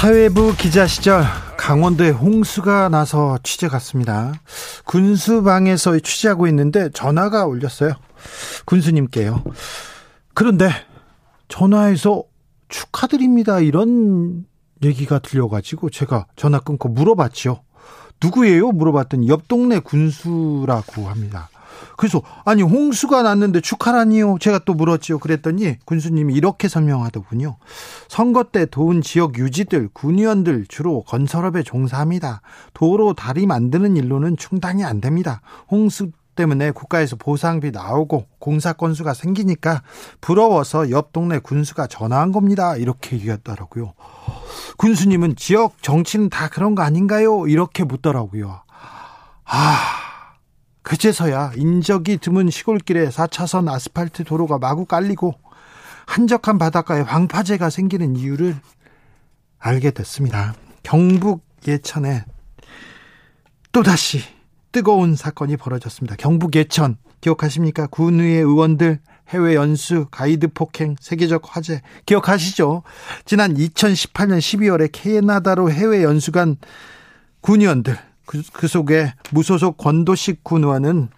사회부 기자 시절 강원도에 홍수가 나서 취재 갔습니다. 군수방에서 취재하고 있는데 전화가 올렸어요. 군수님께요. 그런데 전화해서 축하드립니다. 이런 얘기가 들려가지고 제가 전화 끊고 물어봤죠. 누구예요? 물어봤더니 옆 동네 군수라고 합니다. 그래서 아니 홍수가 났는데 축하라니요. 제가 또 물었지요. 그랬더니 군수님이 이렇게 설명하더군요. 선거 때 도운 지역 유지들, 군의원들 주로 건설업에 종사합니다. 도로 다리 만드는 일로는 충당이 안 됩니다. 홍수 때문에 국가에서 보상비 나오고 공사 건수가 생기니까 부러워서 옆 동네 군수가 전화한 겁니다. 이렇게 얘기했더라고요. 군수님은 지역 정치는 다 그런 거 아닌가요? 이렇게 묻더라고요. 아, 그제서야 인적이 드문 시골길에 4차선 아스팔트 도로가 마구 깔리고 한적한 바닷가에 황파제가 생기는 이유를 알게 됐습니다. 경북 예천에 또다시 뜨거운 사건이 벌어졌습니다. 경북 예천 기억하십니까? 군의회 의원들 해외 연수, 가이드 폭행, 세계적 화제 기억하시죠? 지난 2018년 12월에 캐나다로 해외 연수 간 군의원들 그, 그 속에 무소속 권도식 군 의원은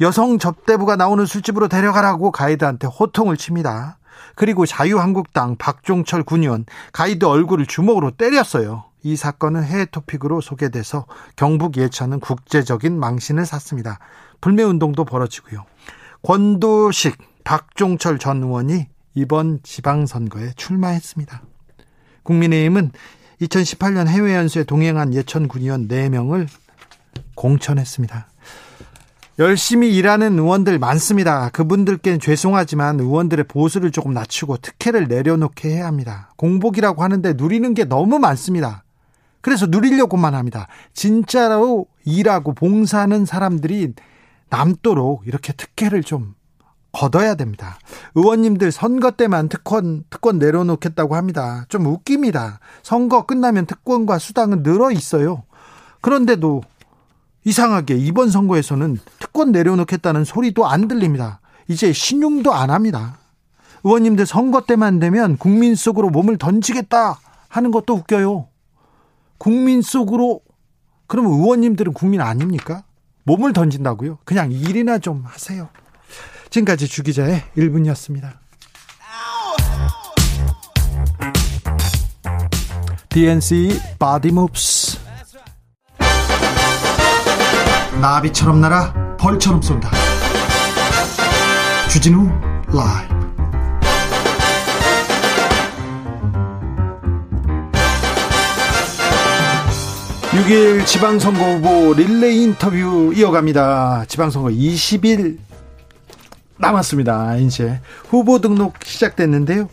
여성 접대부가 나오는 술집으로 데려가라고 가이드한테 호통을 칩니다. 그리고 자유한국당 박종철 군 의원 가이드 얼굴을 주먹으로 때렸어요. 이 사건은 해외 토픽으로 소개돼서 경북 예천은 국제적인 망신을 샀습니다. 불매운동도 벌어지고요. 권도식, 박종철 전 의원이 이번 지방선거에 출마했습니다. 국민의힘은 2018년 해외 연수에 동행한 예천 군의원 4명을 공천했습니다. 열심히 일하는 의원들 많습니다. 그분들께는 죄송하지만 의원들의 보수를 조금 낮추고 특혜를 내려놓게 해야 합니다. 공복이라고 하는데 누리는 게 너무 많습니다. 그래서 누리려고만 합니다. 진짜로 일하고 봉사하는 사람들이 남도록 이렇게 특혜를 좀 걷어야 됩니다. 의원님들 선거 때만 특권, 특권 내려놓겠다고 합니다. 좀 웃깁니다. 선거 끝나면 특권과 수당은 늘어 있어요. 그런데도 이상하게 이번 선거에서는 특권 내려놓겠다는 소리도 안 들립니다. 이제 신용도 안 합니다. 의원님들 선거 때만 되면 국민 속으로 몸을 던지겠다 하는 것도 웃겨요. 국민 속으로 그러면 의원님들은 국민 아닙니까? 몸을 던진다고요? 그냥 일이나 좀 하세요. 지금까지 주기자의 1분이었습니다. DNC Body Moves 나비처럼 날아 벌처럼 쏜다. 주진우 라이브 6일 지방선거 후보 릴레이 인터뷰 이어갑니다. 지방선거 20일 남았습니다. 이제 후보 등록 시작됐는데요.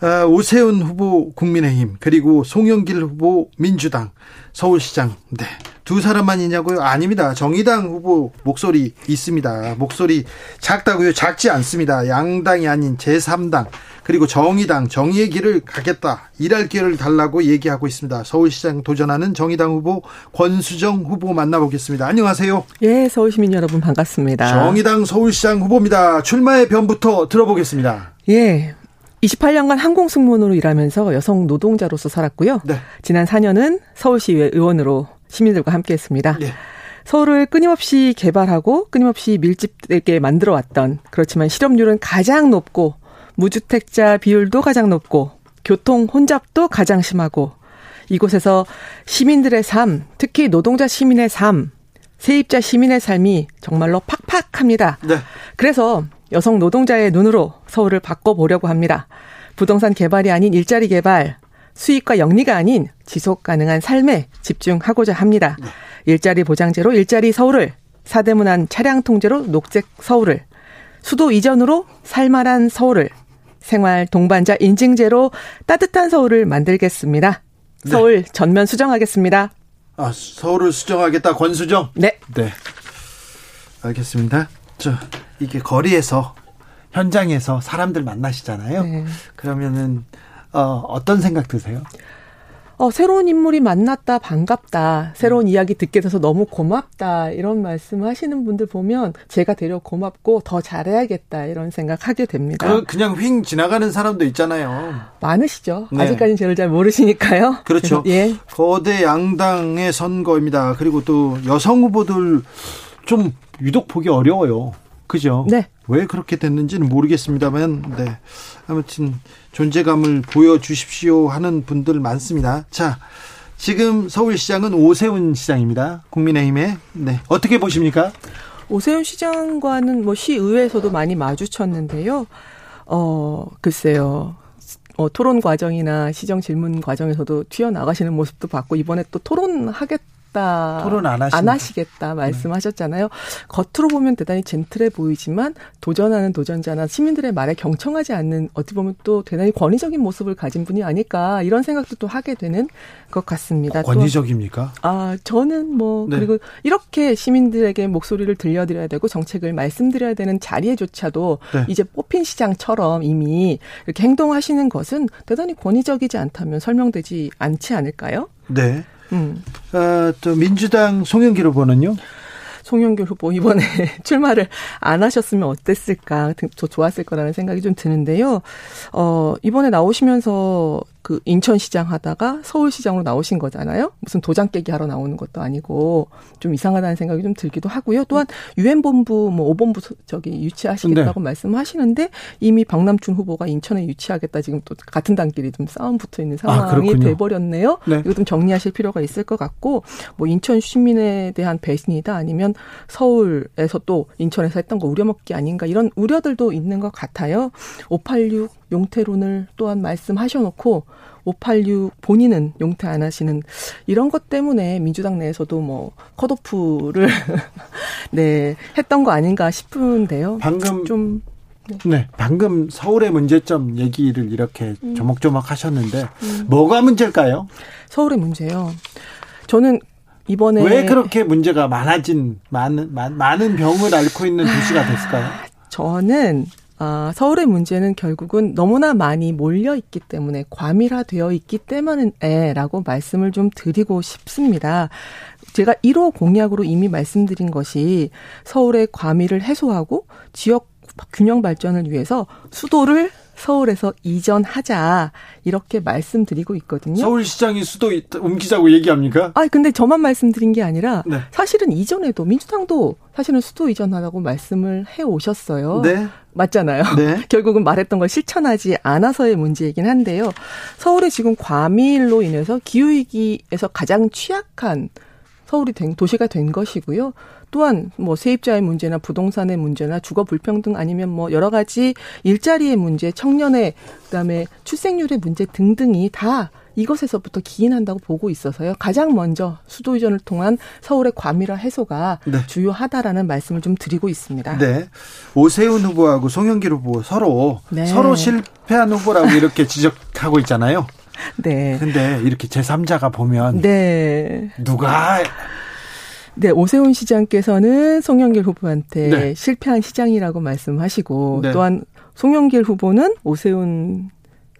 아, 오세훈 후보 국민의힘 그리고 송영길 후보 민주당 서울시장 네. 두 사람만이냐고요? 아닙니다. 정의당 후보 목소리 있습니다. 목소리 작다고요? 작지 않습니다. 양당이 아닌 제3당 그리고 정의당 정의의 길을 가겠다. 일할 길을 달라고 얘기하고 있습니다. 서울시장 도전하는 정의당 후보 권수정 후보 만나보겠습니다. 안녕하세요. 예, 서울시민 여러분 반갑습니다. 정의당 서울시장 후보입니다. 출마의 변부터 들어보겠습니다. 예. 28년간 항공승무원으로 일하면서 여성 노동자로서 살았고요. 네. 지난 4년은 서울시의회 의원으로 시민들과 함께 했습니다. 네. 서울을 끊임없이 개발하고 끊임없이 밀집되게 만들어 왔던 그렇지만 실업률은 가장 높고 무주택자 비율도 가장 높고 교통 혼잡도 가장 심하고 이곳에서 시민들의 삶, 특히 노동자 시민의 삶, 세입자 시민의 삶이 정말로 팍팍합니다. 네. 그래서 여성 노동자의 눈으로 서울을 바꿔보려고 합니다. 부동산 개발이 아닌 일자리 개발, 수익과 영리가 아닌 지속 가능한 삶에 집중하고자 합니다. 네. 일자리 보장제로 일자리 서울을, 사대문안 차량 통제로 녹색 서울을, 수도 이전으로 살만한 서울을, 생활 동반자 인증제로 따뜻한 서울을 만들겠습니다. 네. 서울 네. 전면 수정하겠습니다. 아, 서울을 수정하겠다 권수정? 네. 네. 알겠습니다. 저 이게 거리에서 현장에서 사람들 만나시잖아요. 네. 그러면은 어, 어떤 생각 드세요? 어, 새로운 인물이 만났다, 반갑다, 새로운 음. 이야기 듣게 돼서 너무 고맙다, 이런 말씀 하시는 분들 보면 제가 되려 고맙고 더 잘해야겠다, 이런 생각 하게 됩니다. 그, 그냥 휙 지나가는 사람도 있잖아요. 많으시죠. 네. 아직까지는 저를 잘 모르시니까요. 그렇죠. 예. 거대 양당의 선거입니다. 그리고 또 여성 후보들 좀 유독 보기 어려워요. 그죠? 네. 왜 그렇게 됐는지는 모르겠습니다만, 네. 아무튼 존재감을 보여주십시오 하는 분들 많습니다. 자, 지금 서울시장은 오세훈 시장입니다. 국민의힘에. 네. 어떻게 보십니까? 오세훈 시장과는 뭐 시의회에서도 많이 마주쳤는데요. 어, 글쎄요. 어, 토론 과정이나 시정 질문 과정에서도 튀어나가시는 모습도 봤고, 이번에 또 토론하겠 하겠다. 토론 안, 안 하시겠다 말씀하셨잖아요. 네. 겉으로 보면 대단히 젠틀해 보이지만 도전하는 도전자나 시민들의 말에 경청하지 않는 어찌 보면 또 대단히 권위적인 모습을 가진 분이 아닐까 이런 생각도 또 하게 되는 것 같습니다. 권위적입니까? 또, 아 저는 뭐 네. 그리고 이렇게 시민들에게 목소리를 들려드려야 되고 정책을 말씀드려야 되는 자리에조차도 네. 이제 뽑힌 시장처럼 이미 이렇게 행동하시는 것은 대단히 권위적이지 않다면 설명되지 않지 않을까요? 네. 음. 어, 또 민주당 송영길 후보는요? 송영길 후보 이번에 출마를 안 하셨으면 어땠을까, 더 좋았을 거라는 생각이 좀 드는데요. 어, 이번에 나오시면서 그 인천시장 하다가 서울시장으로 나오신 거잖아요. 무슨 도장 깨기 하러 나오는 것도 아니고 좀 이상하다는 생각이 좀 들기도 하고요. 또한 유엔 본부 뭐 5본부 저기 유치하시겠다고 네. 말씀하시는데 이미 박남춘 후보가 인천에 유치하겠다 지금 또 같은 단끼리 좀 싸움 붙어 있는 아, 상황이 아, 돼 버렸네요. 네. 이거 좀 정리하실 필요가 있을 것 같고 뭐 인천 시민에 대한 배신이다 아니면 서울에서 또 인천에서 했던 거 우려먹기 아닌가 이런 우려들도 있는 것 같아요. 586 용태론을 또한 말씀하셔놓고 586 본인은 용태 안 하시는 이런 것 때문에 민주당 내에서도 뭐 컷오프를 네 했던 거 아닌가 싶은데요. 방금 좀 네. 네. 방금 서울의 문제점 얘기를 이렇게 음. 조목조목 하셨는데 음. 뭐가 문제일까요? 서울의 문제요. 저는 이번에 왜 그렇게 문제가 많아진 많은 많은 병을 앓고 있는 도시가 됐을까요? 저는 아, 서울의 문제는 결국은 너무나 많이 몰려 있기 때문에 과밀화되어 있기 때문에라고 말씀을 좀 드리고 싶습니다. 제가 1호 공약으로 이미 말씀드린 것이 서울의 과밀을 해소하고 지역 균형 발전을 위해서 수도를 서울에서 이전하자 이렇게 말씀드리고 있거든요. 서울시장이 수도 옮기자고 얘기합니까? 아, 근데 저만 말씀드린 게 아니라 네. 사실은 이전에도 민주당도 사실은 수도 이전하라고 말씀을 해 오셨어요. 네. 맞잖아요. 네. 결국은 말했던 걸 실천하지 않아서의 문제이긴 한데요. 서울이 지금 과밀로 인해서 기후 위기에서 가장 취약한 서울이 된 도시가 된 것이고요. 또한 뭐 세입자의 문제나 부동산의 문제나 주거 불평등 아니면 뭐 여러 가지 일자리의 문제, 청년의 그다음에 출생률의 문제 등등이 다 이것에서부터 기인한다고 보고 있어서요. 가장 먼저 수도 이전을 통한 서울의 과밀화 해소가 네. 주요하다라는 말씀을 좀 드리고 있습니다. 네. 오세훈 후보하고 송영길 후보 서로 네. 서로 실패한 후보라고 이렇게 지적하고 있잖아요. 네. 근데 이렇게 제3자가 보면 네. 누가 네, 오세훈 시장께서는 송영길 후보한테 네. 실패한 시장이라고 말씀하시고 네. 또한 송영길 후보는 오세훈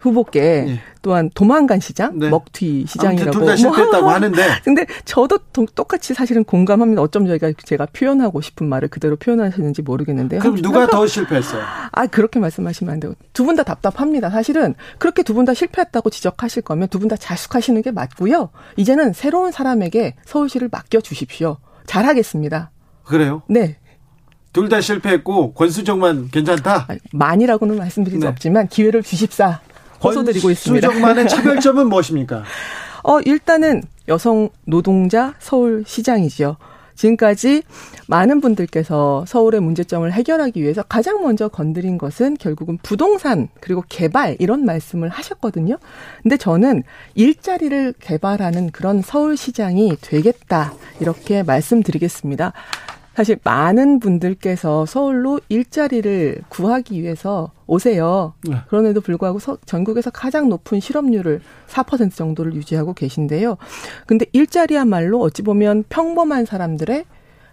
후보께 예. 또한 도망간 시장, 네. 먹튀 시장이라고 둘다 실패했다고 뭐, 하는데. 근데 저도 똑같이 사실은 공감합니다. 어쩜 저희가 제가 표현하고 싶은 말을 그대로 표현하셨는지 모르겠는데. 그럼 누가 더 실패했어요? 아 그렇게 말씀하시면 안 되고 두분 다 답답합니다. 사실은 그렇게 두 분 다 실패했다고 지적하실 거면 두 분 다 자숙하시는 게 맞고요. 이제는 새로운 사람에게 서울시를 맡겨 주십시오. 잘하겠습니다. 그래요? 네. 둘 다 실패했고 권수정만 괜찮다? 많이라고는 말씀드릴 수 네. 없지만 기회를 주십사. 호소드리고 있습니다. 수정만의 차별점은 무엇입니까? 어, 일단은 여성 노동자 서울시장이지요. 지금까지 많은 분들께서 서울의 문제점을 해결하기 위해서 가장 먼저 건드린 것은 결국은 부동산 그리고 개발 이런 말씀을 하셨거든요. 근데 저는 일자리를 개발하는 그런 서울시장이 되겠다 이렇게 말씀드리겠습니다. 사실 많은 분들께서 서울로 일자리를 구하기 위해서 오세요. 네. 그런데도 불구하고 서, 전국에서 가장 높은 실업률을 4% 정도를 유지하고 계신데요. 근데 일자리야말로 어찌 보면 평범한 사람들의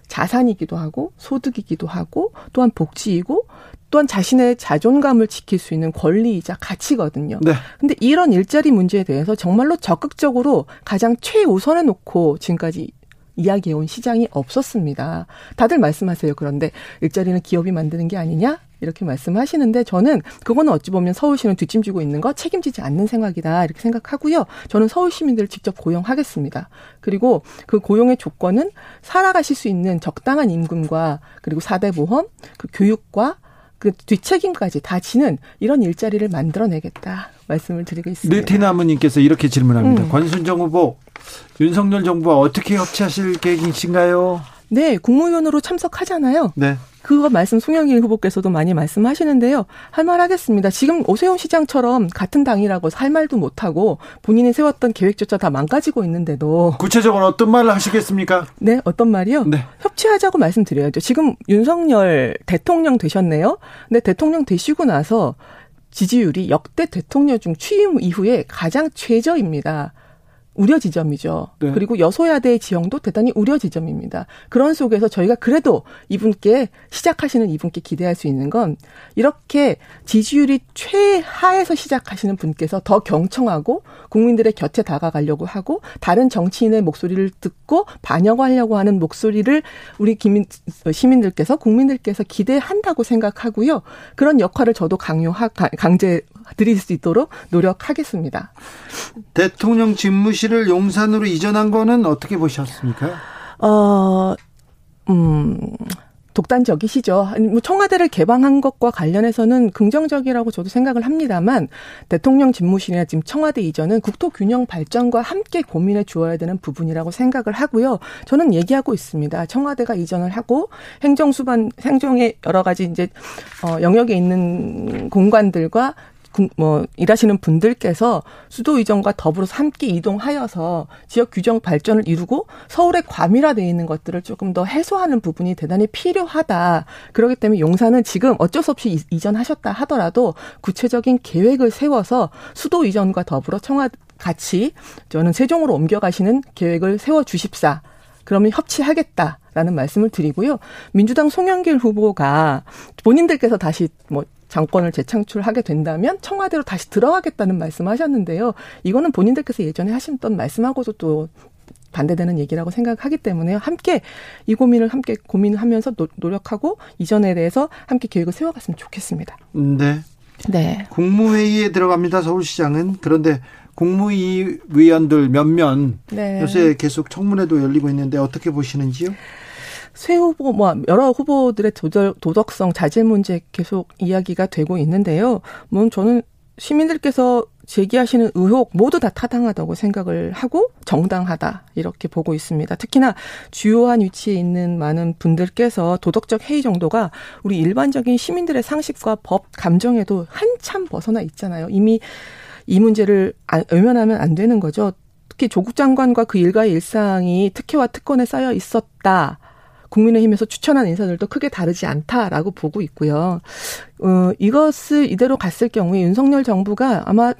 자산이기도 하고 소득이기도 하고 또한 복지이고 또한 자신의 자존감을 지킬 수 있는 권리이자 가치거든요. 네. 근데 이런 일자리 문제에 대해서 정말로 적극적으로 가장 최우선에 놓고 지금까지 이야기해온 시장이 없었습니다. 다들 말씀하세요. 그런데 일자리는 기업이 만드는 게 아니냐? 이렇게 말씀하시는데 저는 그거는 어찌 보면 서울시는 뒷짐지고 있는 거 책임지지 않는 생각이다 이렇게 생각하고요. 저는 서울 시민들을 직접 고용하겠습니다. 그리고 그 고용의 조건은 살아가실 수 있는 적당한 임금과 그리고 사대 보험, 그 교육과 그 뒷책임까지 다 지는 이런 일자리를 만들어내겠다 말씀을 드리고 있습니다. 네티나무님께서 이렇게 질문합니다. 음. 권순정 후보 윤석열 정부와 어떻게 협치하실 계획이신가요? 네, 국무위원으로 참석하잖아요. 네. 그거 말씀 송영길 후보께서도 많이 말씀하시는데요. 할 말 하겠습니다. 지금 오세훈 시장처럼 같은 당이라고 할 말도 못하고 본인이 세웠던 계획조차 다 망가지고 있는데도. 구체적으로 어떤 말을 하시겠습니까? 네, 어떤 말이요? 네. 협치하자고 말씀드려야죠. 지금 윤석열 대통령 되셨네요. 근데 대통령 되시고 나서 지지율이 역대 대통령 중 취임 이후에 가장 최저입니다. 우려 지점이죠. 네. 그리고 여소야대의 지형도 대단히 우려 지점입니다. 그런 속에서 저희가 그래도 이분께 시작하시는 이분께 기대할 수 있는 건 이렇게 지지율이 최하에서 시작하시는 분께서 더 경청하고 국민들의 곁에 다가가려고 하고 다른 정치인의 목소리를 듣고 반영하려고 하는 목소리를 우리 기민, 시민들께서 국민들께서 기대한다고 생각하고요. 그런 역할을 저도 강요하 강제 드릴 수 있도록 노력하겠습니다. 대통령 집무실을 용산으로 이전한 거는 어떻게 보셨습니까? 어, 음, 독단적이시죠. 뭐 청와대를 개방한 것과 관련해서는 긍정적이라고 저도 생각을 합니다만 대통령 집무실이나 지금 청와대 이전은 국토 균형 발전과 함께 고민해 주어야 되는 부분이라고 생각을 하고요. 저는 얘기하고 있습니다. 청와대가 이전을 하고 행정수반 행정의 여러 가지 이제 어 영역에 있는 공간들과 뭐 일하시는 분들께서 수도 이전과 더불어서 함께 이동하여서 지역 규정 발전을 이루고 서울에 과밀화되어 있는 것들을 조금 더 해소하는 부분이 대단히 필요하다. 그렇기 때문에 용산은 지금 어쩔 수 없이 이전하셨다 하더라도 구체적인 계획을 세워서 수도 이전과 더불어 청와 같이 저는 세종으로 옮겨가시는 계획을 세워 주십사. 그러면 협치하겠다 라는 말씀을 드리고요. 민주당 송영길 후보가 본인들께서 다시 뭐 정권을 재창출하게 된다면 청와대로 다시 들어가겠다는 말씀하셨는데요. 이거는 본인들께서 예전에 하셨던 말씀하고도 또 반대되는 얘기라고 생각하기 때문에요. 함께 이 고민을 함께 고민하면서 노 력하고 이전에 대해서 함께 계획을 세워갔으면 좋겠습니다. 네. 네. 국무회의에 들어갑니다. 서울시장은 그런데 국무위원들 몇몇 네. 요새 계속 청문회도 열리고 있는데 어떻게 보시는지요? 새 후보 뭐 여러 후보들의 도덕, 도덕 성 자질 문제 계속 이야기가 되고 있는데요. 뭐 저는 시민들께서 제기하시는 의혹 모두 다 타당하다고 생각을 하고 정당하다 이렇게 보고 있습니다. 특히나 주요한 위치에 있는 많은 분들께서 도덕적 해이 정도가 우리 일반적인 시민들의 상식과 법 감정에도 한참 벗어나 있잖아요. 이미 이 문제를 외면하면 안 되는 거죠. 특히 조국 장관과 그 일가의 일상이 특혜와 특권에 쌓여 있었다. 국민의힘에서 추천한 인사들도 크게 다르지 않다라고 보고 있고요. 어, 이것을 이대로 갔을 경우에 윤석열 정부가 아마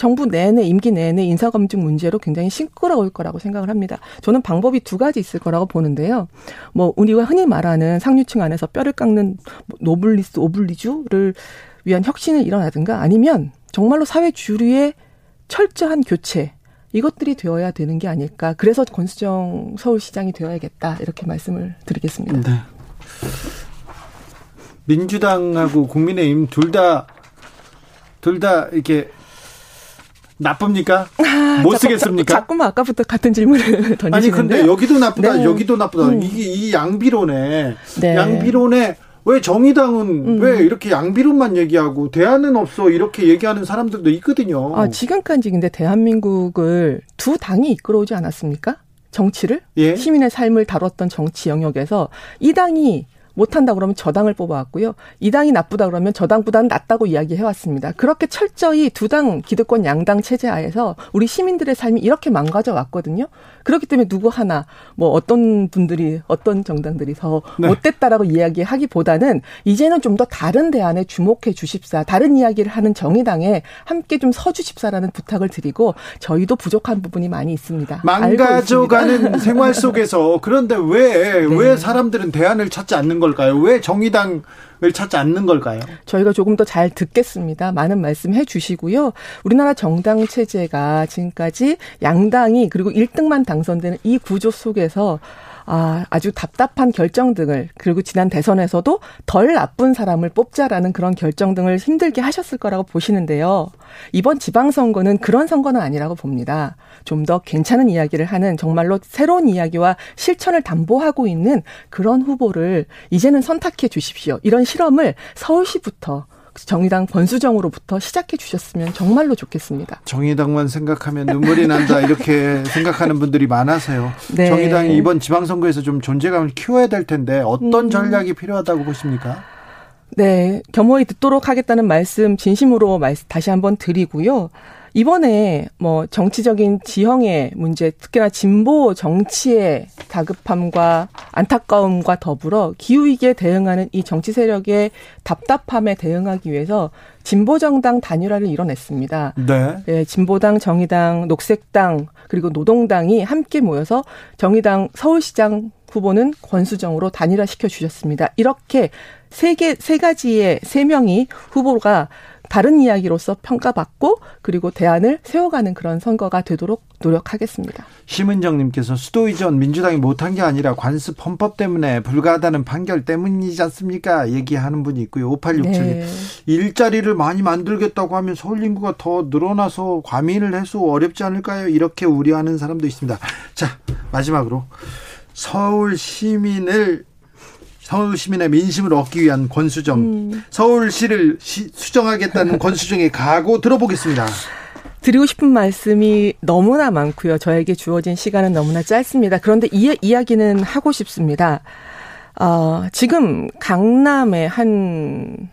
정부 내내 임기 내내 인사검증 문제로 굉장히 싱끄러울 거라고 생각을 합니다. 저는 방법이 두 가지 있을 거라고 보는데요. 뭐 우리가 흔히 말하는 상류층 안에서 뼈를 깎는 노블리스 오블리주를 위한 혁신을 일어나든가 아니면 정말로 사회 주류의 철저한 교체 이것들이 되어야 되는 게 아닐까. 그래서 권수정 서울시장이 되어야겠다. 이렇게 말씀을 드리겠습니다. 네. 민주당하고 국민의힘 둘 다, 둘 다 이렇게 나쁩니까? 아, 못 쓰겠습니까? 자꾸 만 아까부터 같은 질문을 던지시는데 아니 근데 여기도 나쁘다, 네. 여기도 나쁘다. 음. 이게 이 양비론에 네. 양비론에 왜 정의당은 음. 왜 이렇게 양비론만 얘기하고 대안은 없어 이렇게 얘기하는 사람들도 있거든요. 아, 지금까지 근데 대한민국을 두 당이 이끌어오지 않았습니까? 정치를 예? 시민의 삶을 다뤘던 정치 영역에서 이 당이 못한다 그러면 저당을 뽑아왔고요. 이 당이 나쁘다 그러면 저당보다는 낫다고 이야기해왔습니다. 그렇게 철저히 두 당 기득권 양당 체제 하에서 우리 시민들의 삶이 이렇게 망가져 왔거든요. 그렇기 때문에 누구 하나 뭐 어떤 분들이 어떤 정당들이 더 네. 못됐다라고 이야기하기보다는 이제는 좀 더 다른 대안에 주목해 주십사. 다른 이야기를 하는 정의당에 함께 좀 서주십사라는 부탁을 드리고 저희도 부족한 부분이 많이 있습니다. 망가져가는 생활 속에서 그런데 왜왜 네. 왜 사람들은 대안을 찾지 않는 걸 까요? 왜 정의당 을 찾지 않는 걸까요? 저희가 조금 더 잘 듣겠습니다. 많은 말씀 해 주시고요. 우리나라 정당 체제가 지금까지 양당이 그리고 1등만 당선되는 이 구조 속에서 아, 아주 답답한 결정 등을 그리고 지난 대선에서도 덜 나쁜 사람을 뽑자라는 그런 결정 등을 힘들게 하셨을 거라고 보시는데요. 이번 지방선거는 그런 선거는 아니라고 봅니다. 좀 더 괜찮은 이야기를 하는 정말로 새로운 이야기와 실천을 담보하고 있는 그런 후보를 이제는 선택해 주십시오. 이런 실험을 서울시부터 정의당 권수정으로부터 시작해 주셨으면 정말로 좋겠습니다. 정의당만 생각하면 눈물이 난다 이렇게 생각하는 분들이 많아서요. 네. 정의당이 이번 지방선거에서 좀 존재감을 키워야 될 텐데 어떤 음. 전략이 필요하다고 보십니까? 네, 겸허히 듣도록 하겠다는 말씀 진심으로 다시 한번 드리고요. 이번에 뭐 정치적인 지형의 문제, 특히나 진보 정치의 다급함과 안타까움과 더불어 기후위기에 대응하는 이 정치 세력의 답답함에 대응하기 위해서 진보정당 단일화를 이뤄냈습니다. 네. 네. 진보당, 정의당, 녹색당, 그리고 노동당이 함께 모여서 정의당 서울시장 후보는 권수정으로 단일화시켜 주셨습니다. 이렇게 세 개, 세 가지의 세 명이 후보가 다른 이야기로서 평가받고 그리고 대안을 세워가는 그런 선거가 되도록 노력하겠습니다. 심은정님께서 수도 이전 민주당이 못한 게 아니라 관습 헌법 때문에 불가하다는 판결 때문이지 않습니까? 얘기하는 분이 있고요. 5867님. 네. 일자리를 많이 만들겠다고 하면 서울 인구가 더 늘어나서 과민을 해소 어렵지 않을까요? 이렇게 우려하는 사람도 있습니다. 자, 마지막으로 서울 시민을 서울 시민의 민심을 얻기 위한 권수정, 음. 서울시를 시, 수정하겠다는 권수정의 각오 들어보겠습니다. 드리고 싶은 말씀이 너무나 많고요. 저에게 주어진 시간은 너무나 짧습니다. 그런데 이 이야기는 하고 싶습니다. 어, 지금 강남의 한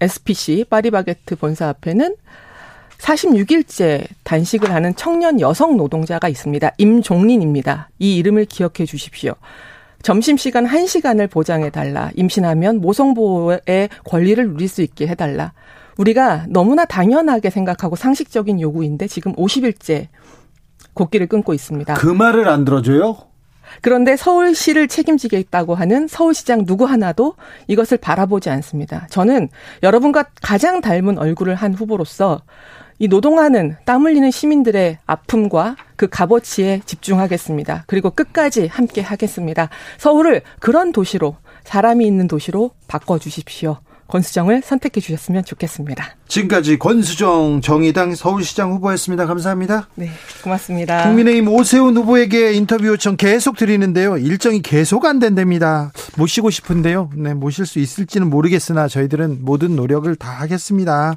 SPC 파리바게트 본사 앞에는 46일째 단식을 하는 청년 여성 노동자가 있습니다. 임종린입니다. 이 이름을 기억해 주십시오. 점심시간 1시간을 보장해달라. 임신하면 모성보호의 권리를 누릴 수 있게 해달라. 우리가 너무나 당연하게 생각하고 상식적인 요구인데 지금 50일째 곡기를 끊고 있습니다. 그 말을 안 들어줘요? 그런데 서울시를 책임지겠다고 하는 서울시장 누구 하나도 이것을 바라보지 않습니다. 저는 여러분과 가장 닮은 얼굴을 한 후보로서 이 노동하는 땀 흘리는 시민들의 아픔과 그 값어치에 집중하겠습니다. 그리고 끝까지 함께 하겠습니다. 서울을 그런 도시로 사람이 있는 도시로 바꿔 주십시오. 권수정을 선택해 주셨으면 좋겠습니다. 지금까지 권수정 정의당 서울시장 후보였습니다. 감사합니다. 네, 고맙습니다. 국민의힘 오세훈 후보에게 인터뷰 요청 계속 드리는데요. 일정이 계속 안 된답니다. 모시고 싶은데요. 네, 모실 수 있을지는 모르겠으나 저희들은 모든 노력을 다 하겠습니다.